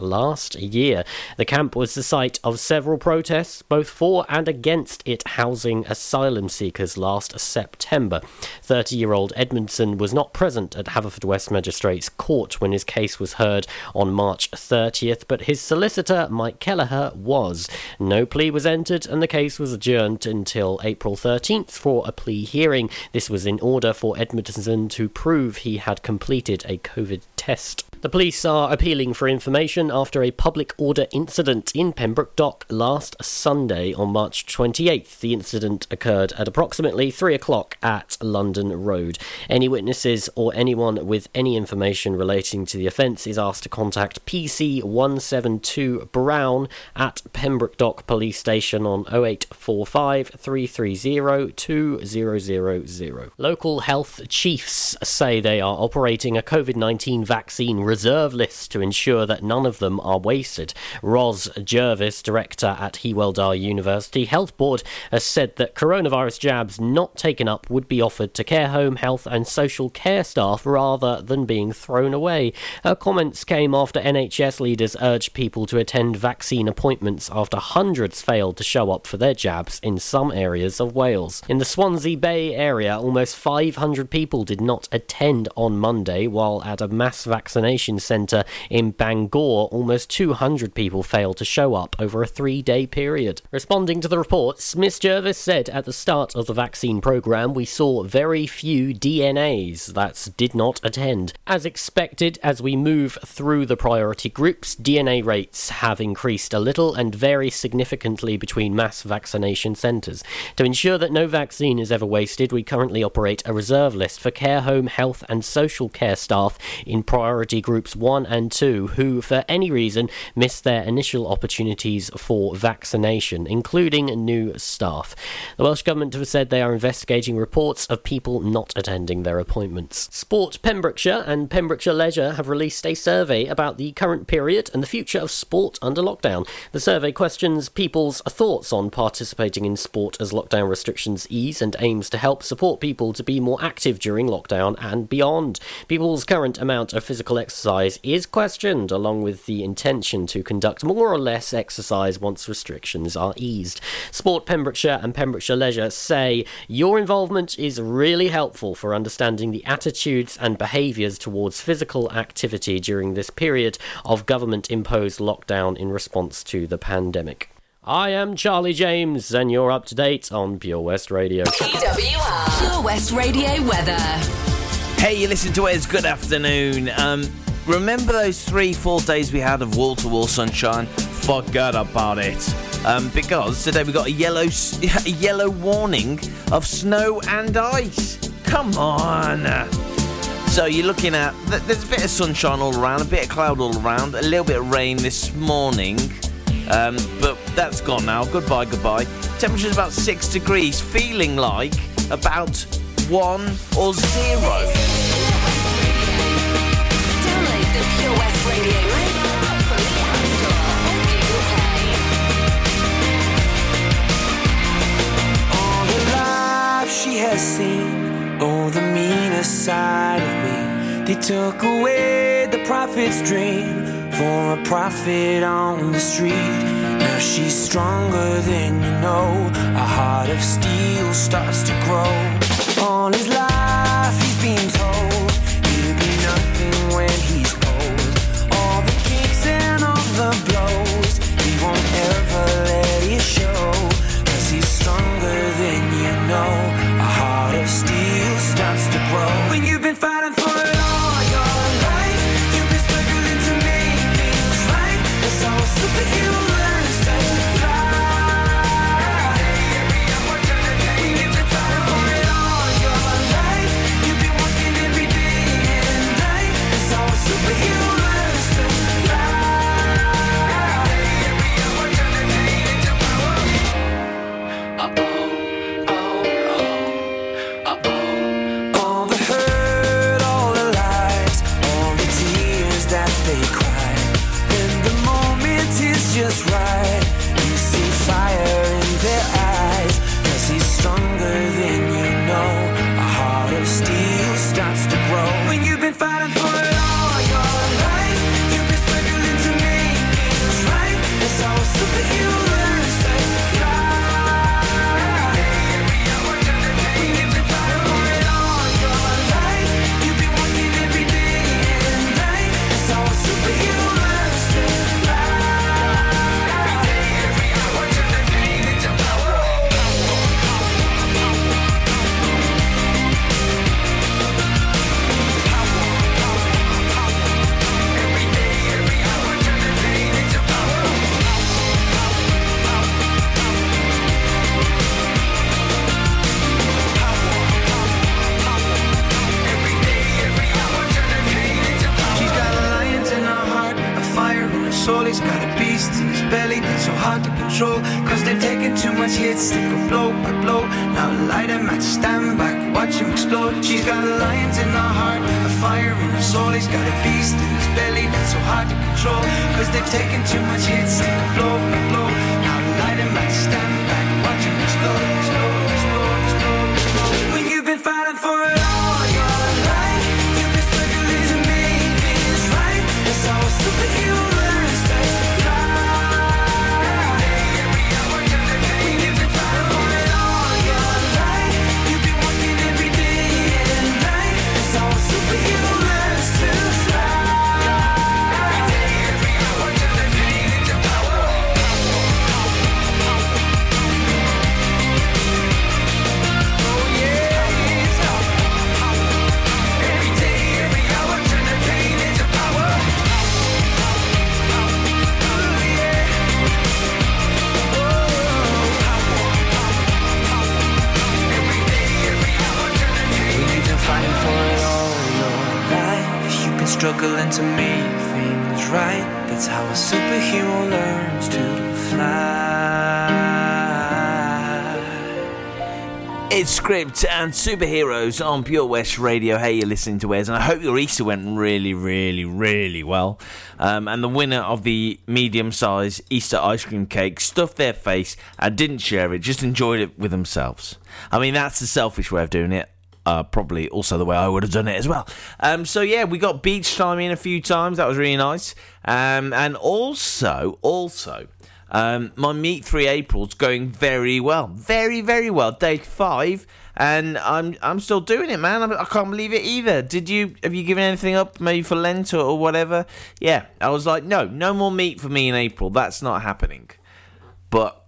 last year. The camp was the site of several protests, both for and against it housing asylum seekers last September. 30 year old Edmondson was not present at Haverfordwest Magistrates Court when his case was heard on March 30th, but his solicitor, Mike Kelleher, was. No plea was entered, and the case was adjourned until April 13th for a plea hearing. This was in order for Edmondson to prove he had completed a COVID test. The police are appealing for information after a public order incident in Pembroke Dock last Sunday on March 28th. The incident occurred at approximately 3 o'clock at London Road. Any witnesses or anyone with any information relating to the offence is asked to contact PC 172 Brown at Pembroke Dock Police Station on 0845 330 2000. Local health chiefs say they are operating a COVID 19 vaccine reserve list to ensure that none of them are wasted. Ros Jervis, director at Hywel University Health Board, has said that coronavirus jabs not taken up would be offered to care home, health, and social care staff rather than being thrown away. Her comments came after NHS leaders urged people to attend vaccine appointments after hundreds failed to show up for their jabs in some areas of Wales. In the Swansea Bay area, almost 500 people did not attend on Monday, while at a mass vaccination centre in Bangor, almost 200 people failed to show up over a three day period. Responding to the reports, Ms. Jervis said at the start of the vaccine programme, we saw very few DNAs that did not attend. As expected, as we move through the priority groups, DNA rates have increased a little and vary significantly between mass vaccination centres. To ensure that no vaccine is ever wasted, we currently operate a reserve list for care home, health, and social care staff in priority groups 1 and 2 who, for any reason, missed their initial opportunities for vaccination, including new staff. The Welsh Government have said they are investigating reports of people not attending their appointments. Sport Pembrokeshire and Pembrokeshire Leisure have released a survey about the current period and the future of sport under lockdown. The survey questions people's thoughts on participating in sport as lockdown restrictions ease and aims to help support people to be more active during lockdown and beyond. People's current amount of physical exercise exercise is questioned, along with the intention to conduct more or less exercise once restrictions are eased. Sport Pembrokeshire and Pembrokeshire Leisure say your involvement is really helpful for understanding the attitudes and behaviours towards physical activity during this period of government imposed lockdown in response to the pandemic. I am Charlie James, and you're up to date on Pure West Radio. PWR. Pure West Radio weather. Hey, you listen to Wes. Good afternoon. Um, remember those three, four days we had of wall to wall sunshine? Forget about it. Um, because today we got a yellow, a yellow warning of snow and ice. Come on. So you're looking at there's a bit of sunshine all around, a bit of cloud all around, a little bit of rain this morning, um, but that's gone now. Goodbye, goodbye. Temperature's about six degrees, feeling like about one or zero. All the love she has seen all the meaner side of me. They took away the prophet's dream for a prophet on the street. Now she's stronger than you know. A heart of steel starts to grow. All his life. He's been He's got a beast in his belly that's so hard to control. Cause they've taken too much hits, they go blow by blow. Now light him at stand back, watch him explode. She's got lions in her heart, a fire in her soul. He's got a beast in his belly that's so hard to control. Cause they've taken too much hits, they go blow by blow. Now light him at stand struggling to make things right. That's how a superhero learns to fly. It's Script and Superheroes on Pure West Radio. Hey, you're listening to Wes, and I hope your Easter went really, really, really well. Um, and the winner of the medium sized Easter ice cream cake stuffed their face and didn't share it, just enjoyed it with themselves. I mean, that's the selfish way of doing it. Uh, probably also the way I would have done it as well. Um, so yeah, we got beach time in a few times. That was really nice. Um, and also, also, um, my Meat Free April's going very well. Very, very well. Day five. And I'm I'm still doing it, man. I'm, I can't believe it either. Did you have you given anything up, maybe for Lent or, or whatever? Yeah, I was like, no, no more meat for me in April. That's not happening. But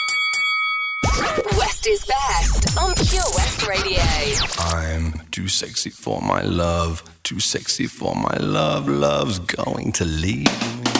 Is best on Pure West Radio. I'm too sexy for my love, too sexy for my love. Love's going to leave me.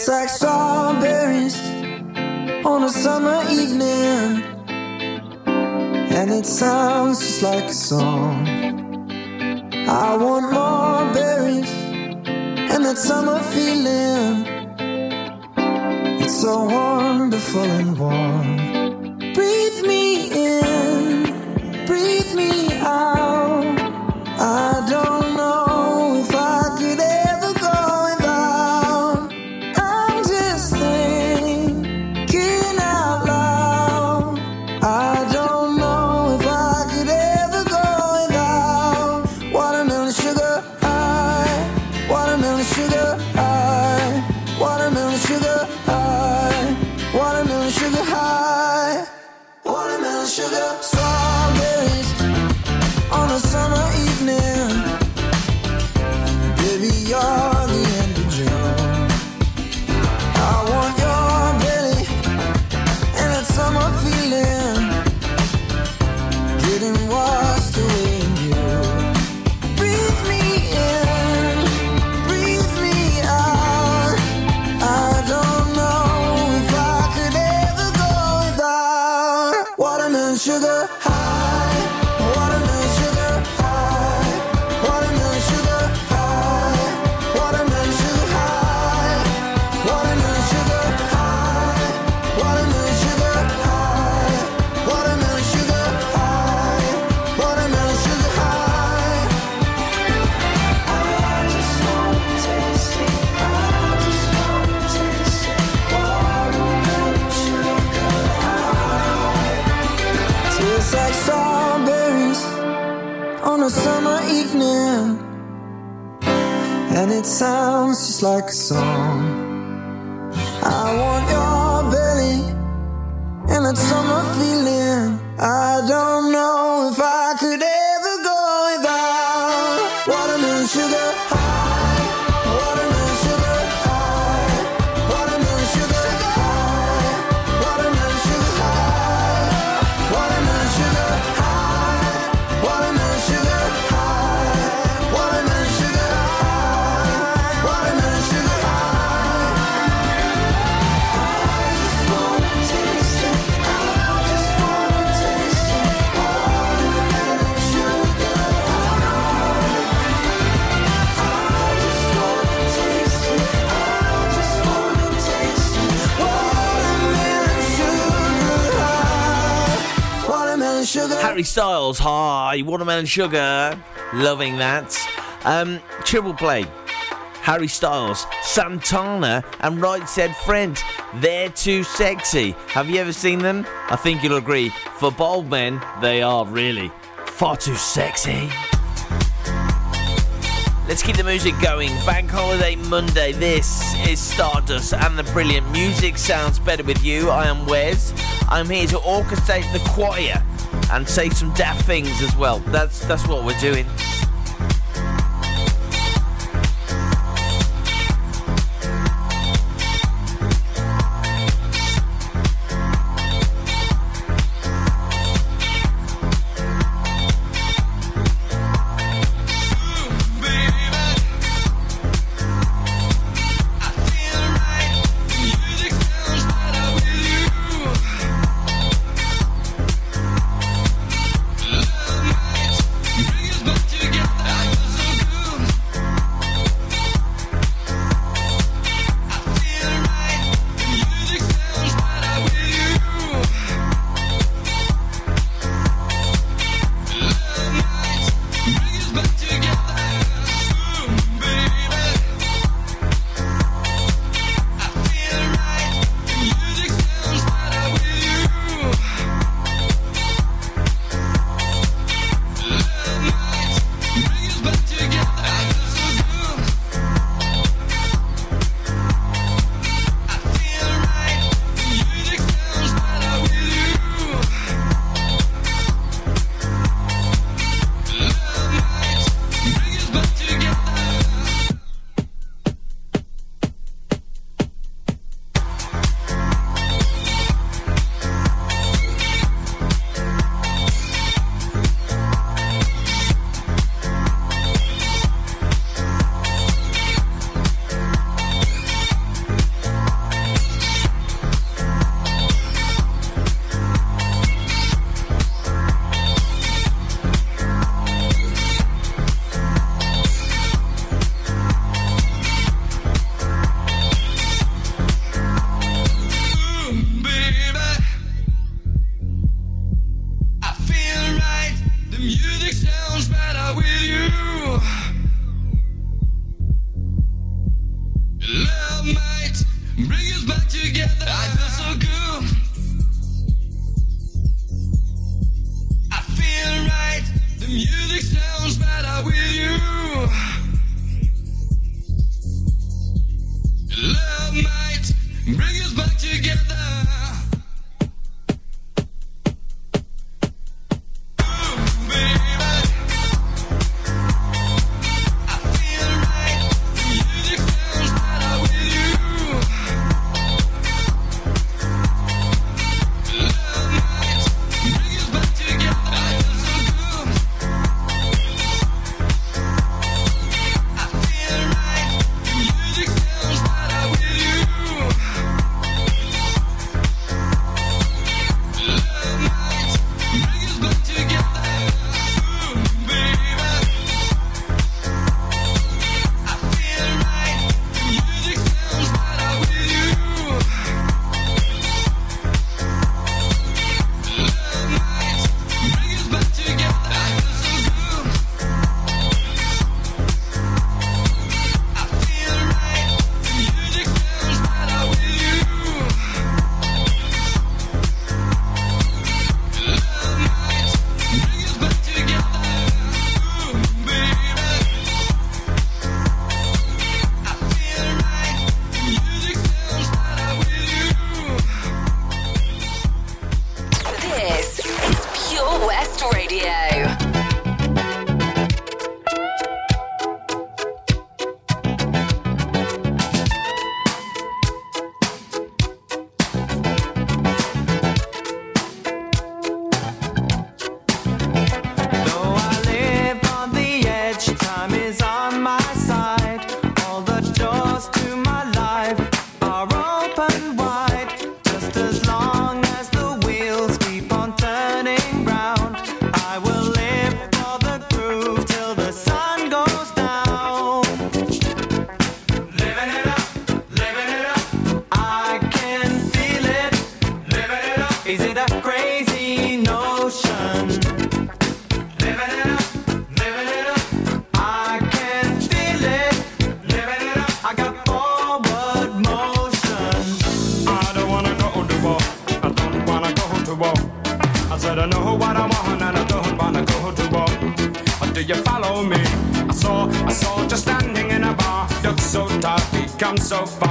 Tastes like strawberries on a summer evening, and it sounds just like a song. I want more berries and that summer feeling. It's so wonderful and warm. Harry Styles, hi, watermelon sugar, loving that. Um, triple play. Harry Styles, Santana, and Right Said Fred. They're too sexy. Have you ever seen them? I think you'll agree. For bold men, they are really far too sexy. Let's keep the music going. Bank Holiday Monday. This is Stardust, and the brilliant music sounds better with you. I am Wes. I'm here to orchestrate the choir and say some daft things as well. That's that's what we're doing. so far.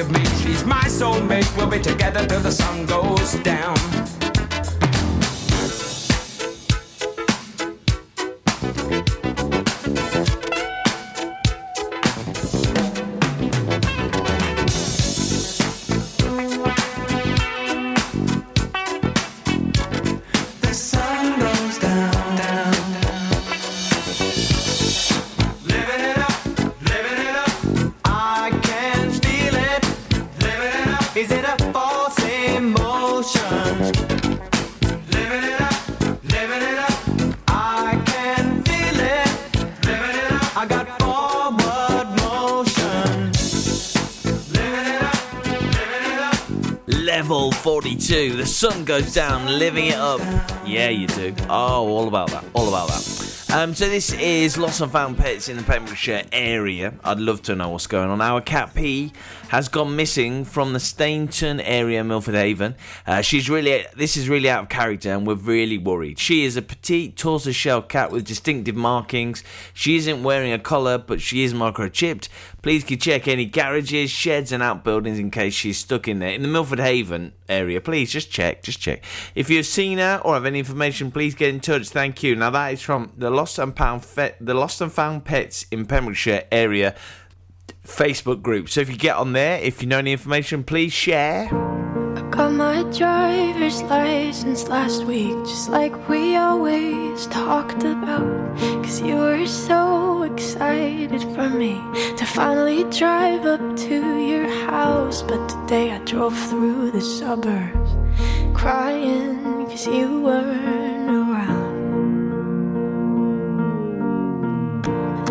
of me. She's my soulmate. We'll be together till the sun goes down. 42. The sun goes down, living it up. Yeah, you do. Oh, all about that. All about that. Um, so this is Lost and Found Pets in the Pembrokeshire area. I'd love to know what's going on. Our cat P has gone missing from the Stainton area, Milford Haven. Uh, she's really, this is really out of character, and we're really worried. She is a petite tortoise shell cat with distinctive markings. She isn't wearing a collar, but she is microchipped. Please can check any garages, sheds, and outbuildings in case she's stuck in there. In the Milford Haven area, please just check, just check. If you've seen her or have any information, please get in touch. Thank you. Now that is from the Lost and Found, Fe- the Lost and Found Pets in Pembrokeshire area Facebook group. So if you get on there, if you know any information, please share. I got my driver's license last week, just like we always talked about. Cause you were so excited for me to finally drive up to your house. But today I drove through the suburbs crying cause you weren't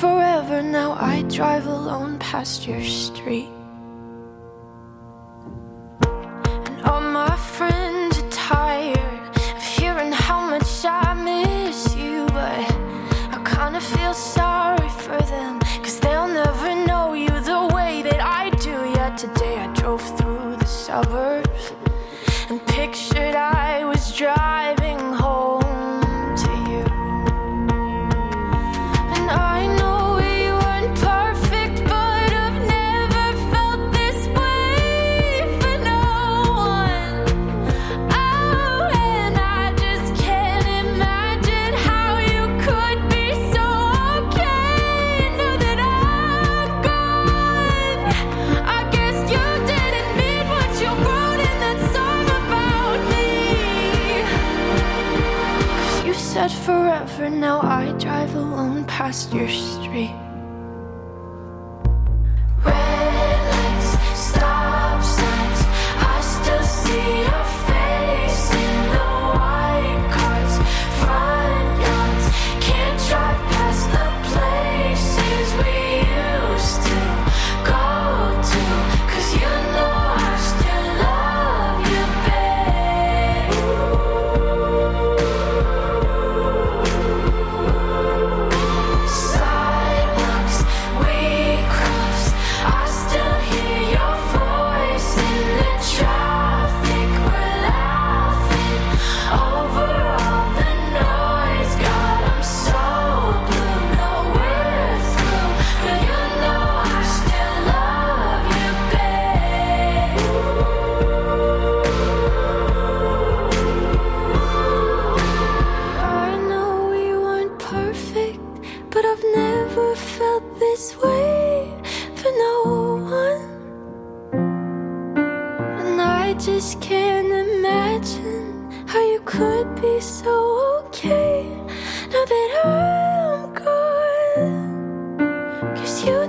forever, now I drive alone past your street. And all my friends are tired past your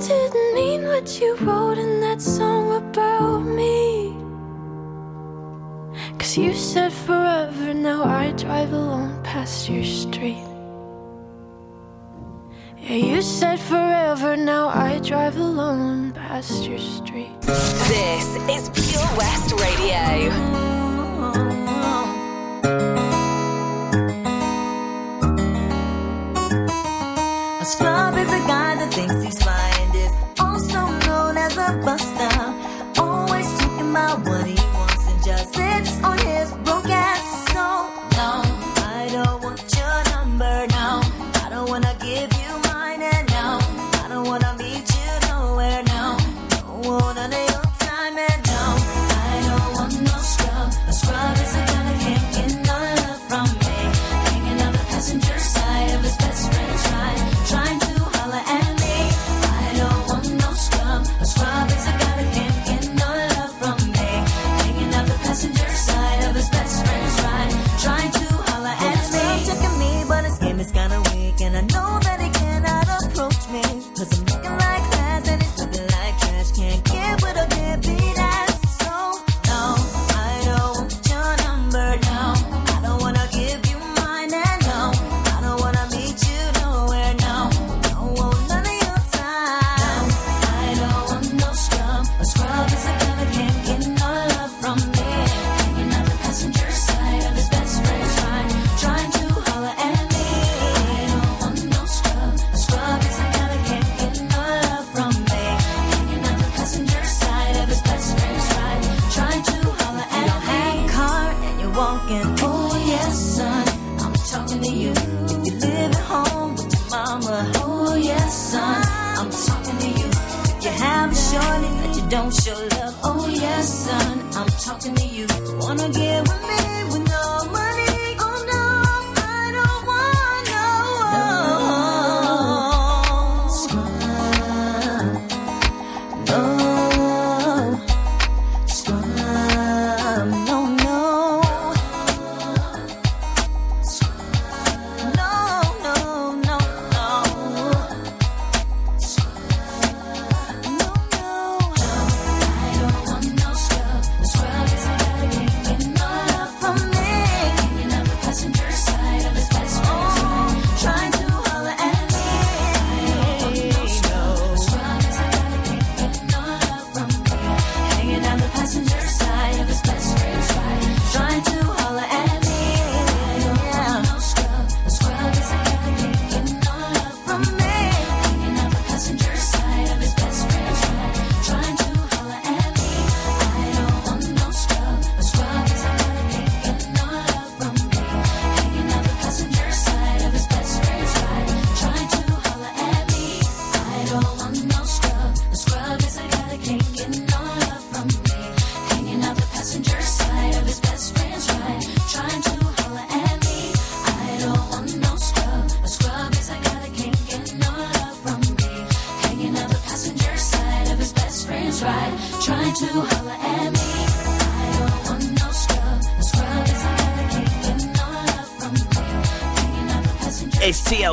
didn't mean what you wrote in that song about me. Cause you said forever, now I drive alone past your street. Yeah, you said forever, now I drive alone past your street. This is Pure West Radio. talk to me.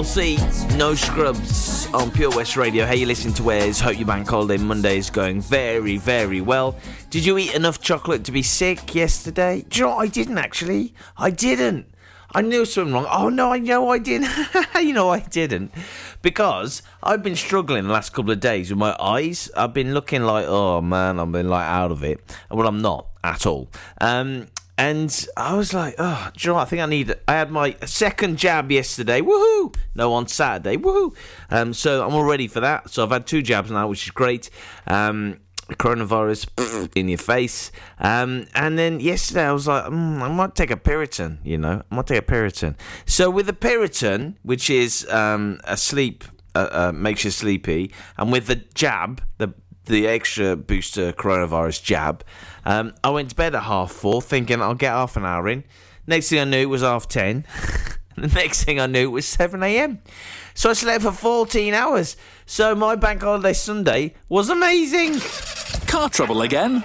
TLC, no scrubs on Pure West Radio. Hey, you listen to Wes. Hope your bank holiday Monday is going very, very well. Did you eat enough chocolate to be sick yesterday? Do you know what? I didn't actually. I didn't. I knew something wrong. Oh no, I know I didn't. you know I didn't. Because I've been struggling the last couple of days with my eyes. I've been looking like, oh man, I've been like out of it. Well, I'm not at all. Um, and I was like, oh, do you know what? I think I need. I had my second jab yesterday. Woohoo! No, on Saturday. Woohoo! Um, so I'm all ready for that. So I've had two jabs now, which is great. Um, coronavirus in your face. Um, and then yesterday I was like, mm, I might take a Piriton, you know, I might take a Piriton. So with the Piriton, which is um, a sleep, uh, uh, makes you sleepy, and with the jab, the the extra booster coronavirus jab, um, I went to bed at half four, thinking I'll get half an hour in. Next thing I knew, it was half ten. the next thing I knew, it was seven a.m. So I slept for 14 hours. So my bank holiday Sunday was amazing. Car trouble again?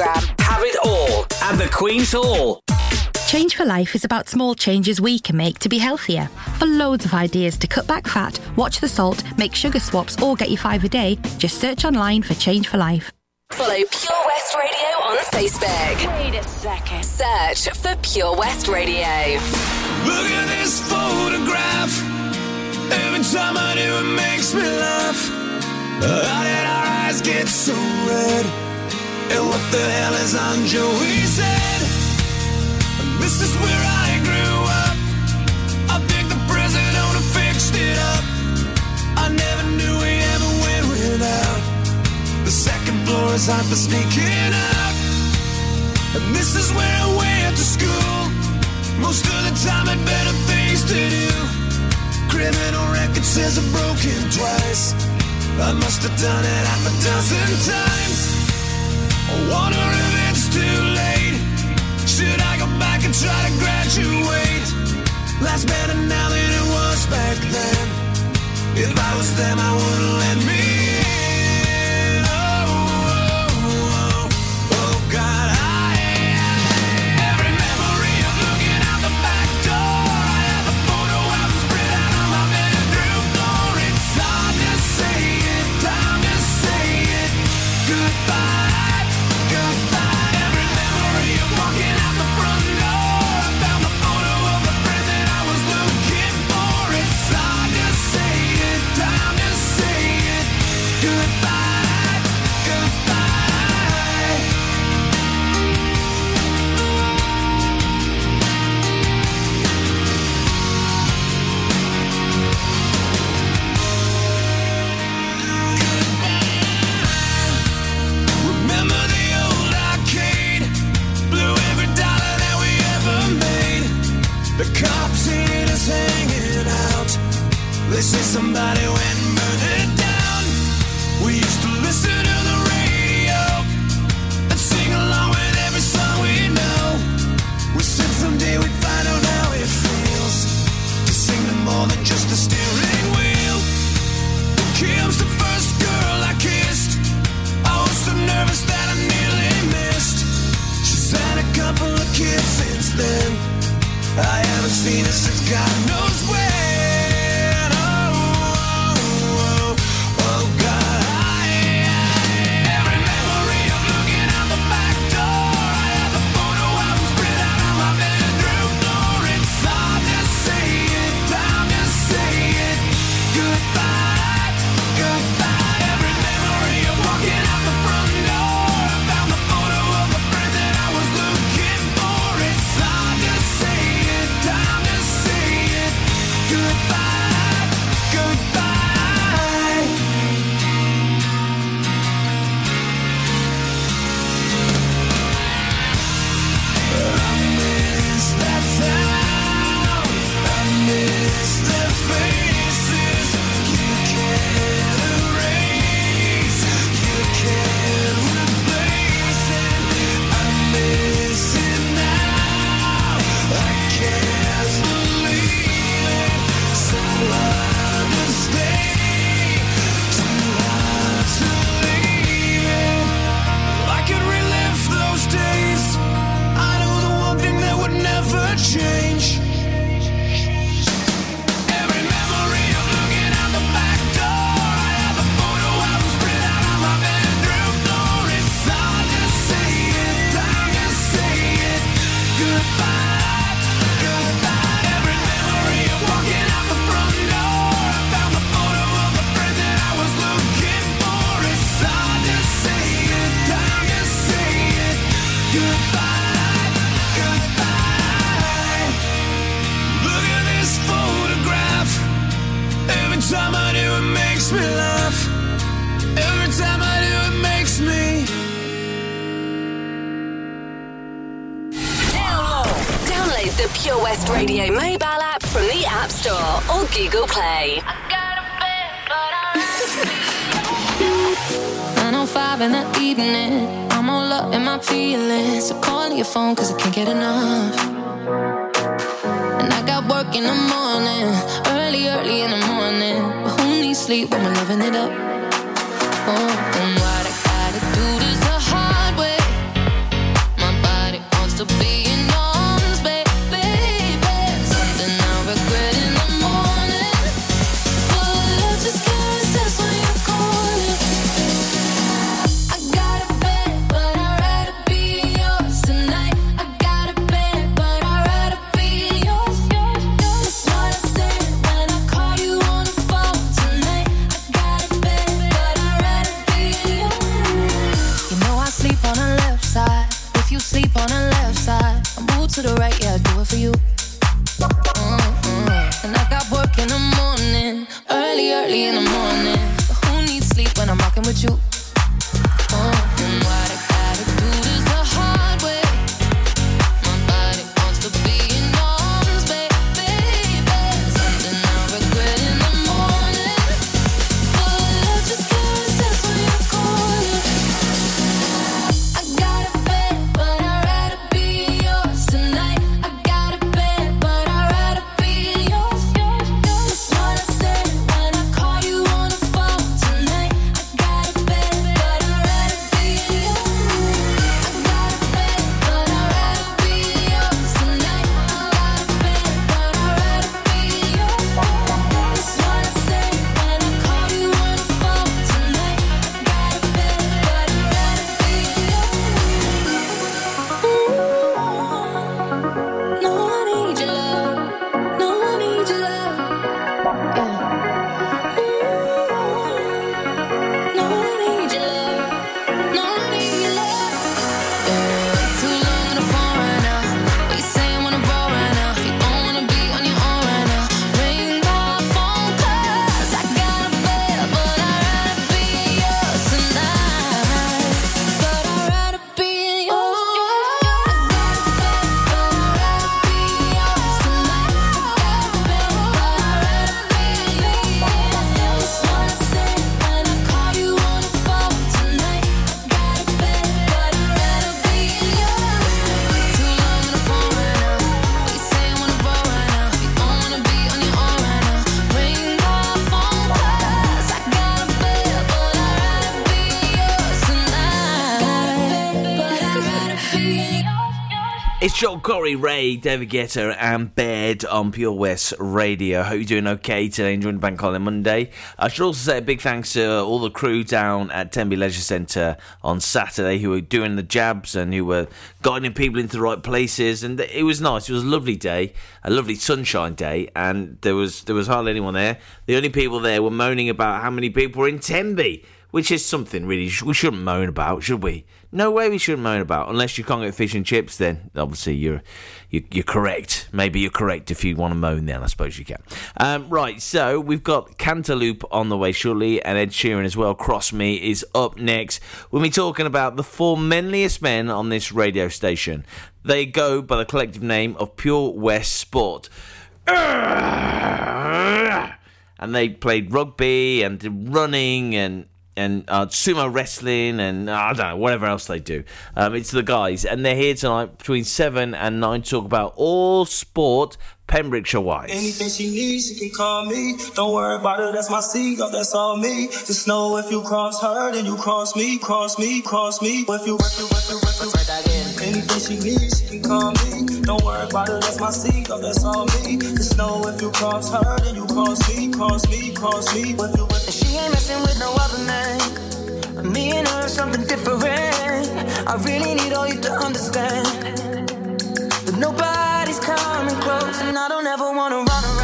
Have it all at the Queen's Hall. Change for Life is about small changes we can make to be healthier. For loads of ideas to cut back fat, watch the salt, make sugar swaps, or get your five a day, just search online for Change for Life. Follow Pure West Radio on Facebook. Wait a second. Search for Pure West Radio. Look at this photograph. Every time I do, it makes me laugh. How did our eyes get so red? And what the hell is on Joey's head? And this is where I grew up. I think the president owner fixed it up. I never knew we ever went without. The second floor is hot for sneaking up. And this is where I went to school. Most of the time had better things to do. Criminal record says I'm broken twice. I must have done it half a dozen times. I wonder if it's too late. Should I go back and try to graduate? Life's better now than it was back then. If I was them, I wouldn't let me John Corey, Ray, David Guetta, and Baird on Pure West Radio. Hope you're doing okay today, enjoying the bank holiday Monday. I should also say a big thanks to all the crew down at Tenby Leisure Centre on Saturday who were doing the jabs and who were guiding people into the right places. And it was nice. It was a lovely day, a lovely sunshine day, and there was there was hardly anyone there. The only people there were moaning about how many people were in Tenby which is something really we shouldn't moan about, should we? No way we shouldn't moan about unless you can't get fish and chips. Then obviously you're you, you're correct. Maybe you're correct if you want to moan. Then I suppose you can. Um, right, so we've got Cantaloop on the way shortly, and Ed Sheeran as well. Cross Me is up next. We'll be talking about the four manliest men on this radio station. They go by the collective name of Pure West Sport and they played rugby and running and and uh, sumo wrestling and uh, I don't know whatever else they do. Um, it's the guys, and they're here tonight between seven and nine to talk about all sport Pembrokeshire wise. Anything she needs, she can call me. Don't worry about it, that's my seed, oh, that's all me. Just know if you cross her, then you cross me, cross me, cross me. If you, if you, if you, if you, anything she needs, she can call me. Don't worry about it, that's my seed, oh, that's all me. Just know if you cross her, then you cross me, cross me, cross me. If you, if you, She ain't messing with no other man. Me and her, something different. I really need all you to understand. But nobody's coming close, and I don't ever wanna run around.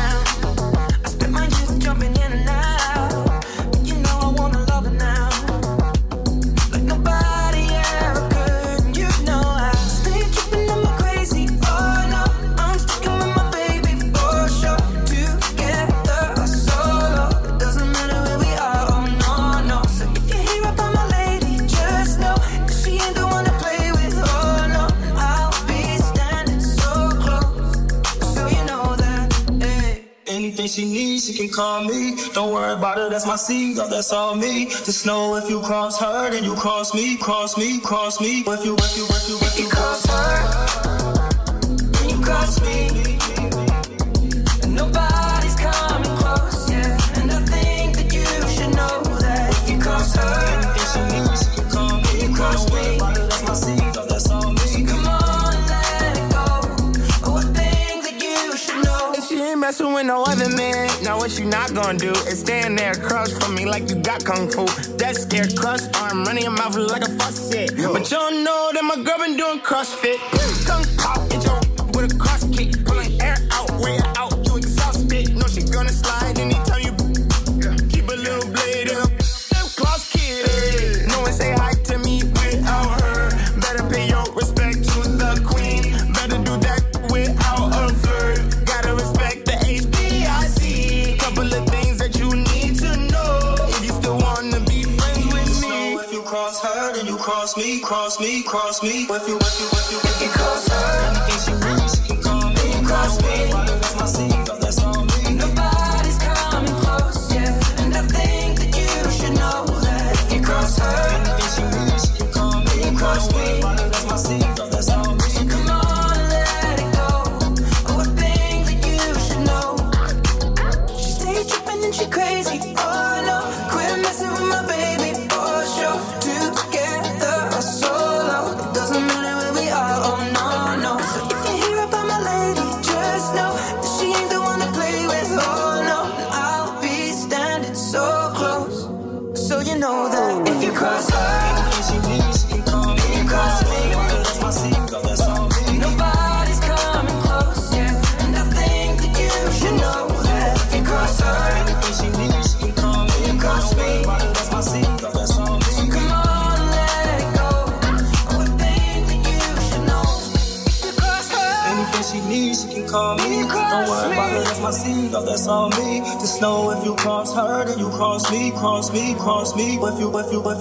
Call me. Don't worry about it, that's my seed, oh, that's all me. Just know if you cross her, then you cross me, cross me, cross me. If you, if you, if you, if you cross her, what you not gonna do is stand there across from me like you got kung fu. That scared crust arm running your mouth like a faucet. But you don't know that my girl been doing CrossFit. Kung pao, hit your cross me, if you,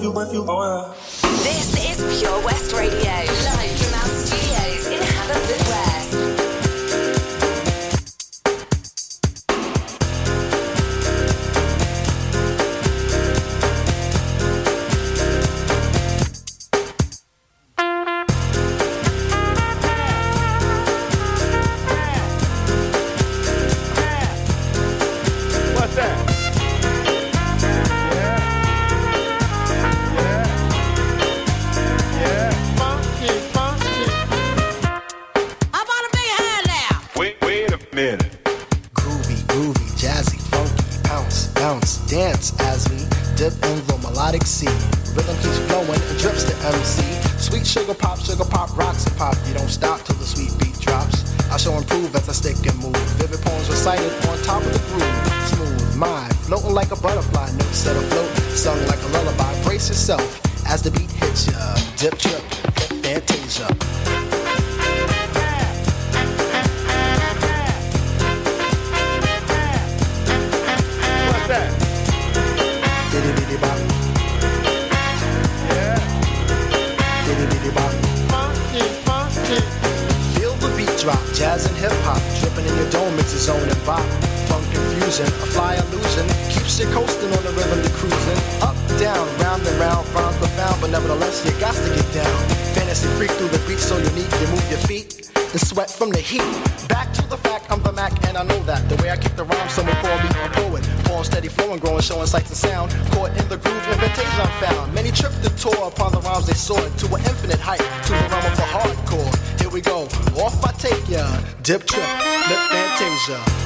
you, if you, if butterfly. Notes afloat, sung like a lullaby. Brace yourself as the beat hits ya. Dip trip, fantasia. What's that? Diddy bop. Yeah. Diddy diddy bop. Funky, funky. Feel the beat drop, jazz and hip hop, dripping in your dome, it's a zone and bop. Confusion, a fly illusion, keeps you coasting on the rhythm to cruising. Up, down, round and round, rhymes profound, but nevertheless you got to get down. Fantasy freak through the beat so unique, you move your feet and sweat from the heat. Back to the fact, I'm the Mac, and I know that. The way I kick the rhyme, someone call me a poet. Poem steady flowing, growing, showing sights and sound. Caught in the groove, invitation I found. Many tripped the tour upon the rhymes they soared to an infinite height, to the realm of the hardcore. Here we go, off I take ya. Dip trip, lip fantasia.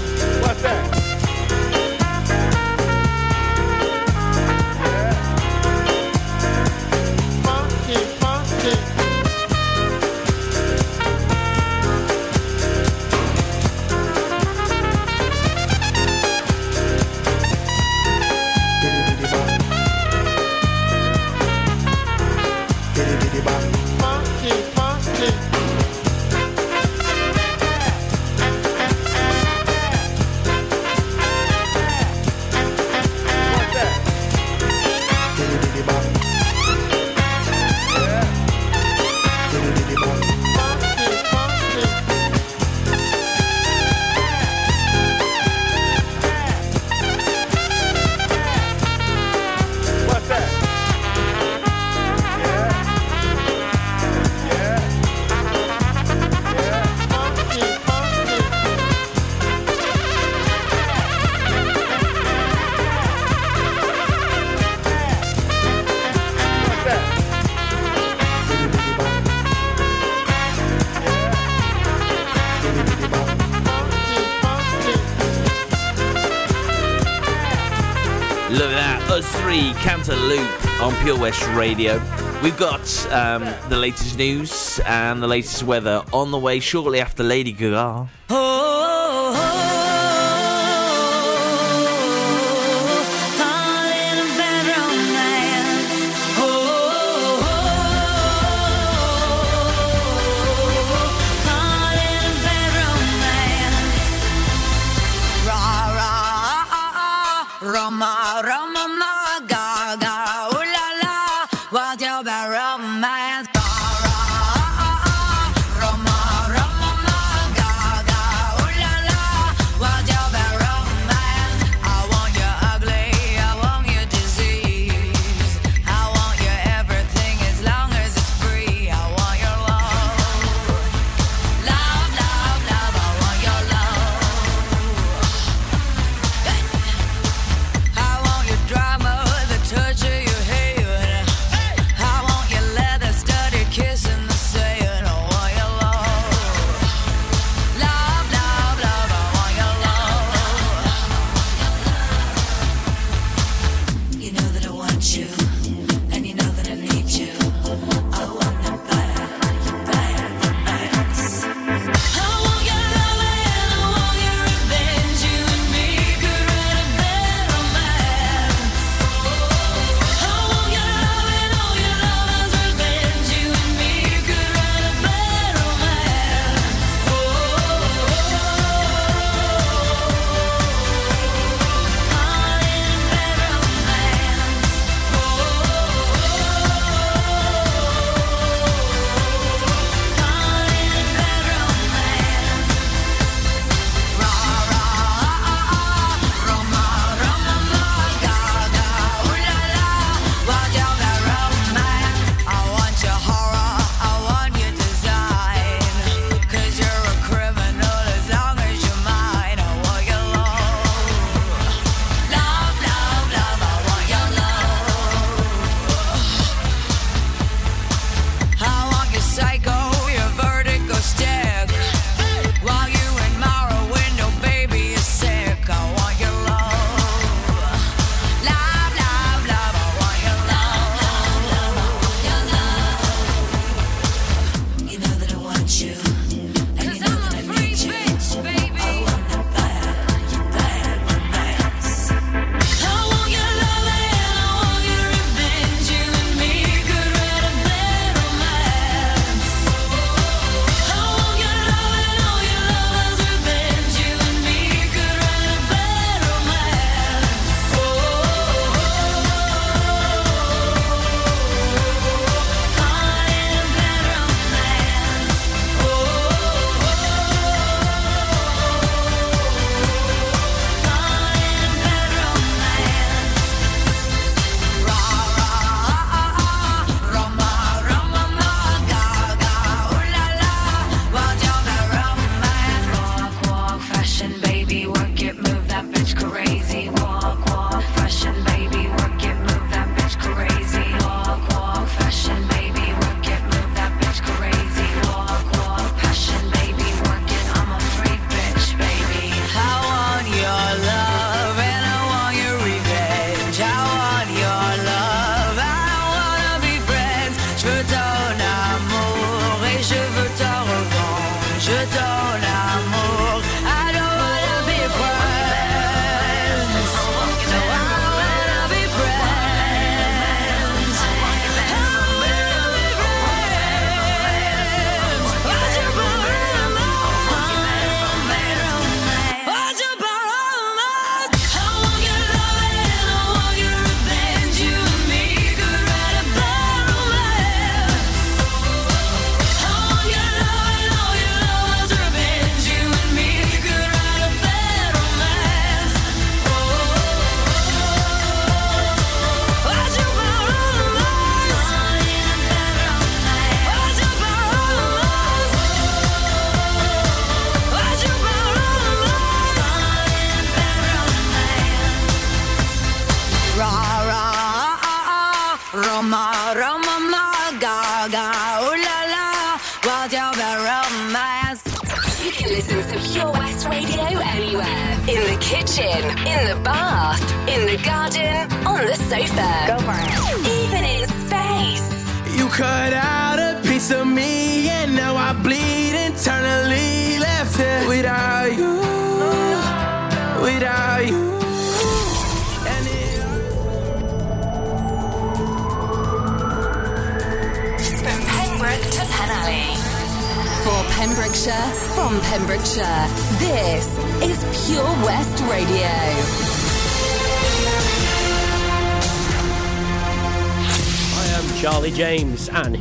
Cantaloop on Pure West Radio. We've got um, the latest news and the latest weather on the way shortly after Lady Gaga. Roma, Roma, ma, ga,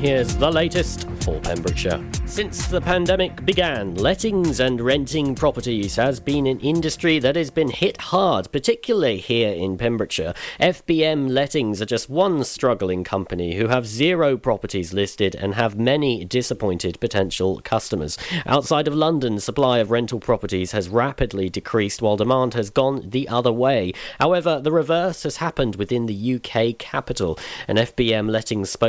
here's the latest for Pembrokeshire. Since the pandemic began, lettings and renting properties has been an industry that has been hit hard, particularly here in Pembrokeshire. FBM Lettings are just one struggling company who have zero properties listed and have many disappointed potential customers. Outside of London, supply of rental properties has rapidly decreased while demand has gone the other way. However, the reverse has happened within the UK capital. An FBM Lettings spoke.